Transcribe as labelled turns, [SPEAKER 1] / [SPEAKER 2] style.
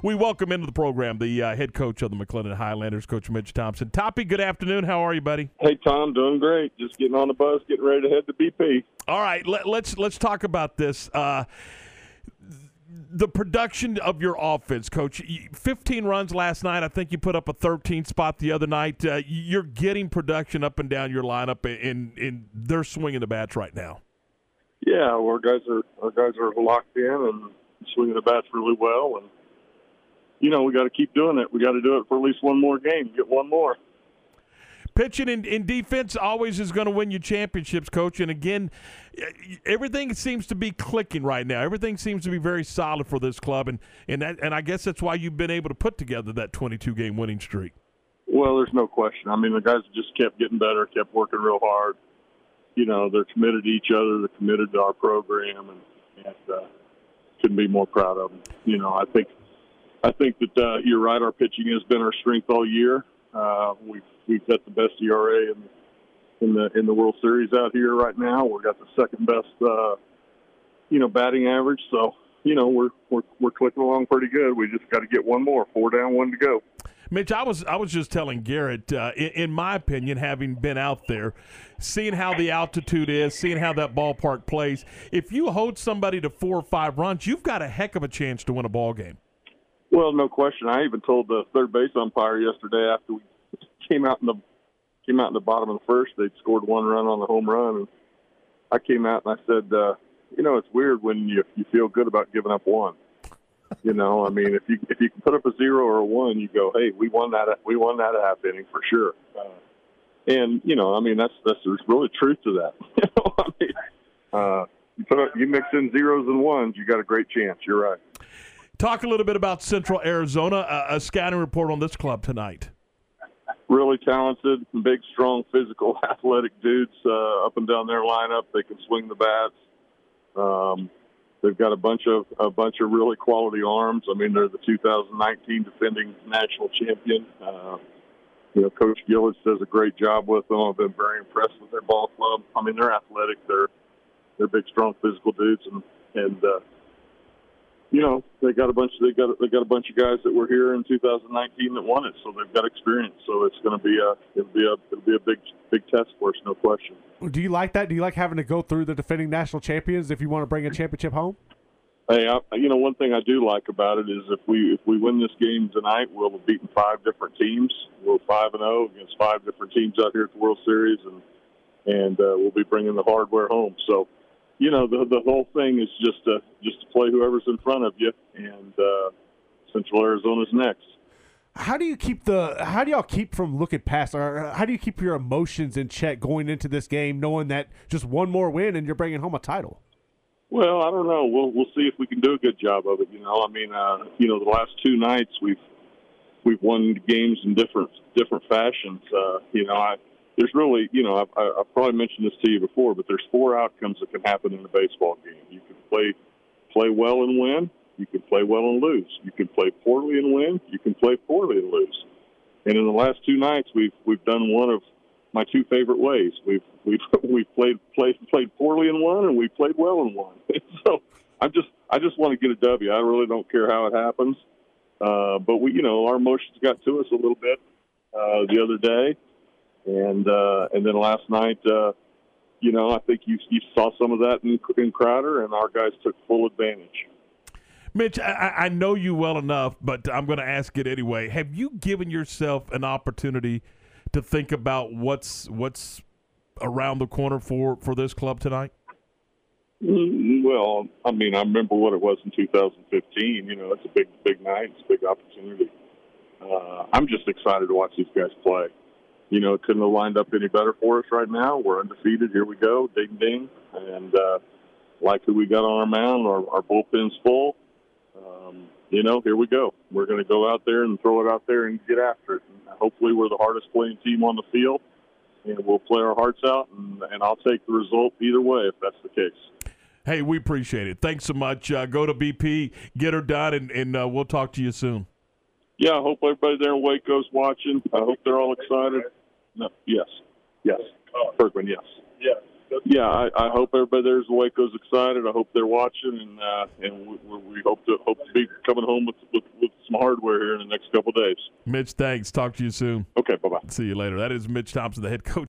[SPEAKER 1] We welcome into the program the uh, head coach of the McLennan Highlanders, Coach Mitch Thompson. Toppy, good afternoon. How are you, buddy?
[SPEAKER 2] Hey, Tom, doing great. Just getting on the bus, getting ready to head to BP.
[SPEAKER 1] All right, let, us let's, let's talk about this. Uh, the production of your offense, Coach. 15 runs last night. I think you put up a 13 spot the other night. Uh, you're getting production up and down your lineup, and, and they're swinging the bats right now.
[SPEAKER 2] Yeah, our guys are our guys are locked in and swinging the bats really well, and you know, we got to keep doing it. We got to do it for at least one more game, get one more.
[SPEAKER 1] Pitching in, in defense always is going to win you championships, coach. And again, everything seems to be clicking right now. Everything seems to be very solid for this club, and and that, and I guess that's why you've been able to put together that 22 game winning streak.
[SPEAKER 2] Well, there's no question. I mean, the guys just kept getting better, kept working real hard. You know, they're committed to each other. They're committed to our program, and, and uh, couldn't be more proud of them. You know, I think I think that uh, you're right. Our pitching has been our strength all year. Uh, we've we've got the best ERA in, in the in the World Series out here right now. We've got the second best, uh, you know, batting average. So you know we're we're we're clicking along pretty good. We just got to get one more. Four down, one to go.
[SPEAKER 1] Mitch, I was I was just telling Garrett, uh, in, in, my opinion, having been out there, seeing how the altitude is, seeing how that ballpark plays, if you hold somebody to four or five runs, you've got a heck of a chance to win a ball game.
[SPEAKER 2] Well, no question. I even told the third base umpire yesterday after we came out in the came out in the bottom of the first, they'd scored one run on the home run, and I came out and I said, uh, you know, it's weird when you you feel good about giving up one. You know, I mean, if you if you can put up a zero or a one, you go, hey, we won that we won that half inning for sure. Uh, and you know, I mean, that's that's there's really truth to that. you know, I mean, uh, you put up, you mix in zeros and ones, you got a great chance. You're right.
[SPEAKER 1] Talk a little bit about Central Arizona. A, a scouting report on this club tonight.
[SPEAKER 2] Really talented, big, strong, physical, athletic dudes uh, up and down their lineup. They can swing the bats. Um, they've got a bunch of a bunch of really quality arms. I mean, they're the 2019 defending national champion. Uh, you know, Coach Gillis does a great job with them. I've been very impressed with their ball club. I mean, they're athletic. They're they're big, strong, physical dudes, and and uh, you know, they got a bunch. They got they got a bunch of guys that were here in 2019 that won it, so they've got experience. So it's going to be a it'll be a it'll be a big big test for us, no question.
[SPEAKER 3] Do you like that? Do you like having to go through the defending national champions if you want to bring a championship home?
[SPEAKER 2] Hey, I, you know, one thing I do like about it is if we if we win this game tonight, we'll have beaten five different teams. We're five and zero oh against five different teams out here at the World Series, and and uh, we'll be bringing the hardware home. So you know, the the whole thing is just to just to play whoever's in front of you, and uh, Central Arizona's next.
[SPEAKER 3] How do you keep the? How do y'all keep from looking past, or how do you keep your emotions in check going into this game, knowing that just one more win and you're bringing home a title?
[SPEAKER 2] Well, I don't know. We'll we'll see if we can do a good job of it. You know, I mean, uh, you know, the last two nights we've we've won games in different different fashions. Uh, you know, I there's really, you know, I've, I've probably mentioned this to you before, but there's four outcomes that can happen in a baseball game. You can play play well and win. You can play well and lose. You can play poorly and win. You can play poorly and lose. And in the last two nights, we've we've done one of my two favorite ways. We've we've we've played played played poorly and won, and we played well and won. so I'm just I just want to get a W. I really don't care how it happens. Uh, but we, you know, our emotions got to us a little bit uh, the other day, and uh, and then last night, uh, you know, I think you you saw some of that in, in Crowder, and our guys took full advantage.
[SPEAKER 1] Mitch, I, I know you well enough, but I'm going to ask it anyway. Have you given yourself an opportunity to think about what's what's around the corner for for this club tonight?
[SPEAKER 2] Mm, well, I mean, I remember what it was in 2015. You know, it's a big, big night. It's a big opportunity. Uh, I'm just excited to watch these guys play you know, it couldn't have lined up any better for us right now. We're undefeated. Here we go. Ding, ding. And uh, like who we got on our mound, our, our bullpen's full. Um, you know, here we go. We're going to go out there and throw it out there and get after it. And hopefully, we're the hardest playing team on the field, and we'll play our hearts out. And, and I'll take the result either way if that's the case.
[SPEAKER 1] Hey, we appreciate it. Thanks so much. Uh, go to BP, get her done, and, and uh, we'll talk to you soon.
[SPEAKER 2] Yeah, I hope everybody there in Waco's watching. I hope they're all excited. No, yes, yes. Bergman, yes.
[SPEAKER 4] Yes.
[SPEAKER 2] yeah, I, I hope everybody there's in Waco's excited. I hope they're watching, and uh, and we, we hope to hope to be coming home with, with with some hardware here in the next couple of days.
[SPEAKER 1] Mitch, thanks. Talk to you soon.
[SPEAKER 2] Okay, bye bye.
[SPEAKER 1] See you later. That is Mitch Thompson, the head coach.